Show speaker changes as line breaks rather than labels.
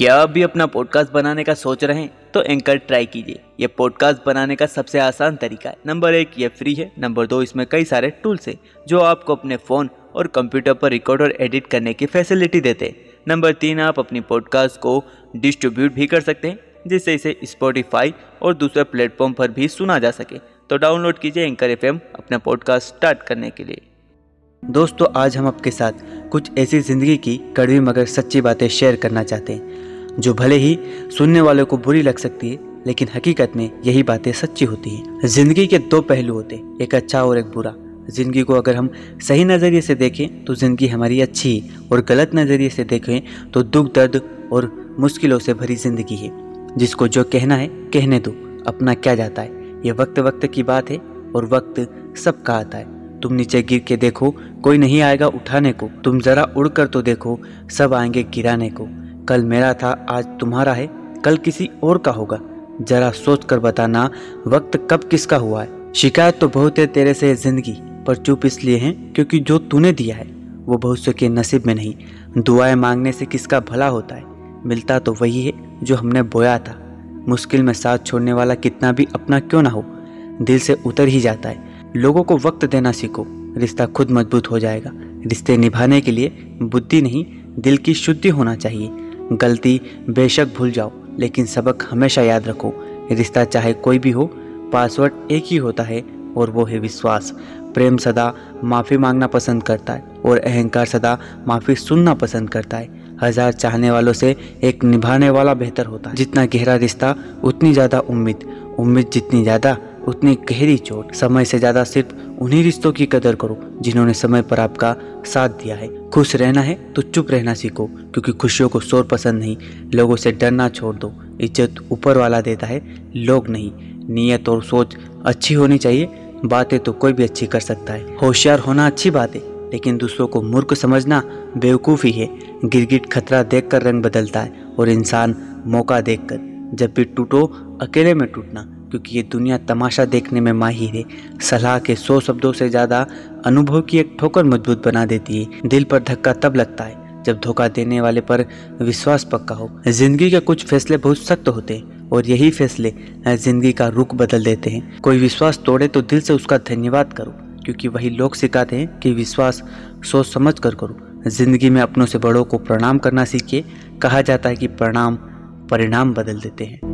क्या आप भी अपना पॉडकास्ट बनाने का सोच रहे हैं तो एंकर ट्राई कीजिए। ये पॉडकास्ट बनाने का सबसे आसान तरीका है। नंबर एक, ये फ्री है। नंबर दो, इसमें कई सारे टूल्स हैं, जो आपको अपने फ़ोन और कंप्यूटर पर रिकॉर्ड और एडिट करने की फैसिलिटी देते हैं। नंबर तीन, आप अपनी पॉडकास्ट को डिस्ट्रीब्यूट भी कर सकते हैं, जिससे इसे स्पॉटिफाई और दूसरे प्लेटफॉर्म पर भी सुना जा सके। तो डाउनलोड कीजिए एंकर एफएम अपना पॉडकास्ट स्टार्ट करने के लिए।
दोस्तों, आज हम आपके साथ कुछ ऐसी ज़िंदगी की कड़वी मगर सच्ची बातें शेयर करना चाहते हैं। जो भले ही सुनने वालों को बुरी लग सकती है, लेकिन हकीकत में यही बातें सच्ची होती हैं। ज़िंदगी के दो पहलू होते एक अच्छा और एक बुरा। ज़िंदगी को अगर हम सही नज़रिए से देखें तो ज़िंदगी हमारी अच्छी और गलत नज़रिए से देखें तो दुख, दर्द और मुश्किलों से भरी ज़िंदगी है। जिसको जो कहना है, कहने दो, अपना क्या जाता है। ये वक्त वक्त की बात है, और वक्त सबका आता है। तुम नीचे गिर के देखो, कोई नहीं आएगा उठाने को। तुम जरा उड़ कर तो देखो, सब आएँगे गिराने को। कल मेरा था, आज तुम्हारा है। कल किसी और का होगा। जरा सोच कर बताना, वक्त कब किसका हुआ है? शिकायत तो बहुत है तेरे से ज़िंदगी, पर चुप इसलिए है क्योंकि जो तूने दिया है, वो बहुत से के नसीब में नहीं। दुआएँ मांगने से किसका भला होता है? मिलता तो वही है जो हमने बोया था। मुश्किल में साथ छोड़ने वाला कितना भी अपना क्यों ना हो, दिल से उतर ही जाता है। लोगों को वक्त देना सीखो, रिश्ता खुद मज़बूत हो जाएगा। रिश्ते निभाने के लिए बुद्धि नहीं, दिल की शुद्धि होना चाहिए। गलती बेशक भूल जाओ, लेकिन सबक हमेशा याद रखो। रिश्ता चाहे कोई भी हो, पासवर्ड एक ही होता है और वो है विश्वास। प्रेम सदा माफ़ी मांगना पसंद करता है और अहंकार सदा माफ़ी सुनना पसंद करता है। हज़ार चाहने वालों से एक निभाने वाला बेहतर होता है। जितना गहरा रिश्ता, उतनी ज़्यादा उम्मीद। उम्मीद जितनी ज़्यादा उतनी गहरी चोट। समय से ज़्यादा सिर्फ़ उन्हीं रिश्तों की कदर करो, जिन्होंने समय पर आपका साथ दिया है। खुश रहना है तो चुप रहना सीखो, क्योंकि खुशियों को शोर पसंद नहीं। लोगों से डरना छोड़ दो। इज़्ज़त ऊपर वाला देता है, लोग नहीं। नीयत और सोच अच्छी होनी चाहिए। बातें तो कोई भी अच्छी कर सकता है। होशियार होना अच्छी बात है, लेकिन दूसरों को मूर्ख समझना बेवकूफ़ी है। गिरगिट खतरा देखकर रंग बदलता है, और इंसान मौका देखकर जब भी टूटो, अकेले में टूटना क्योंकि ये दुनिया तमाशा देखने में माहिर है। सलाह के सौ शब्दों से ज़्यादा अनुभव की एक ठोकर मज़बूत बना देती है। दिल पर धक्का तब लगता है जब धोखा देने वाले पर विश्वास पक्का हो। ज़िंदगी के कुछ फैसले बहुत सख्त होते हैं और यही फैसले ज़िंदगी का रुख बदल देते हैं। कोई विश्वास तोड़े तो दिल से उसका धन्यवाद करो, क्योंकि वही लोग सिखाते हैं कि विश्वास सोच समझ कर करो। ज़िंदगी में अपनों से बड़ों को प्रणाम करना सीखिए। कहा जाता है कि प्रणाम, परिणाम बदल देते हैं।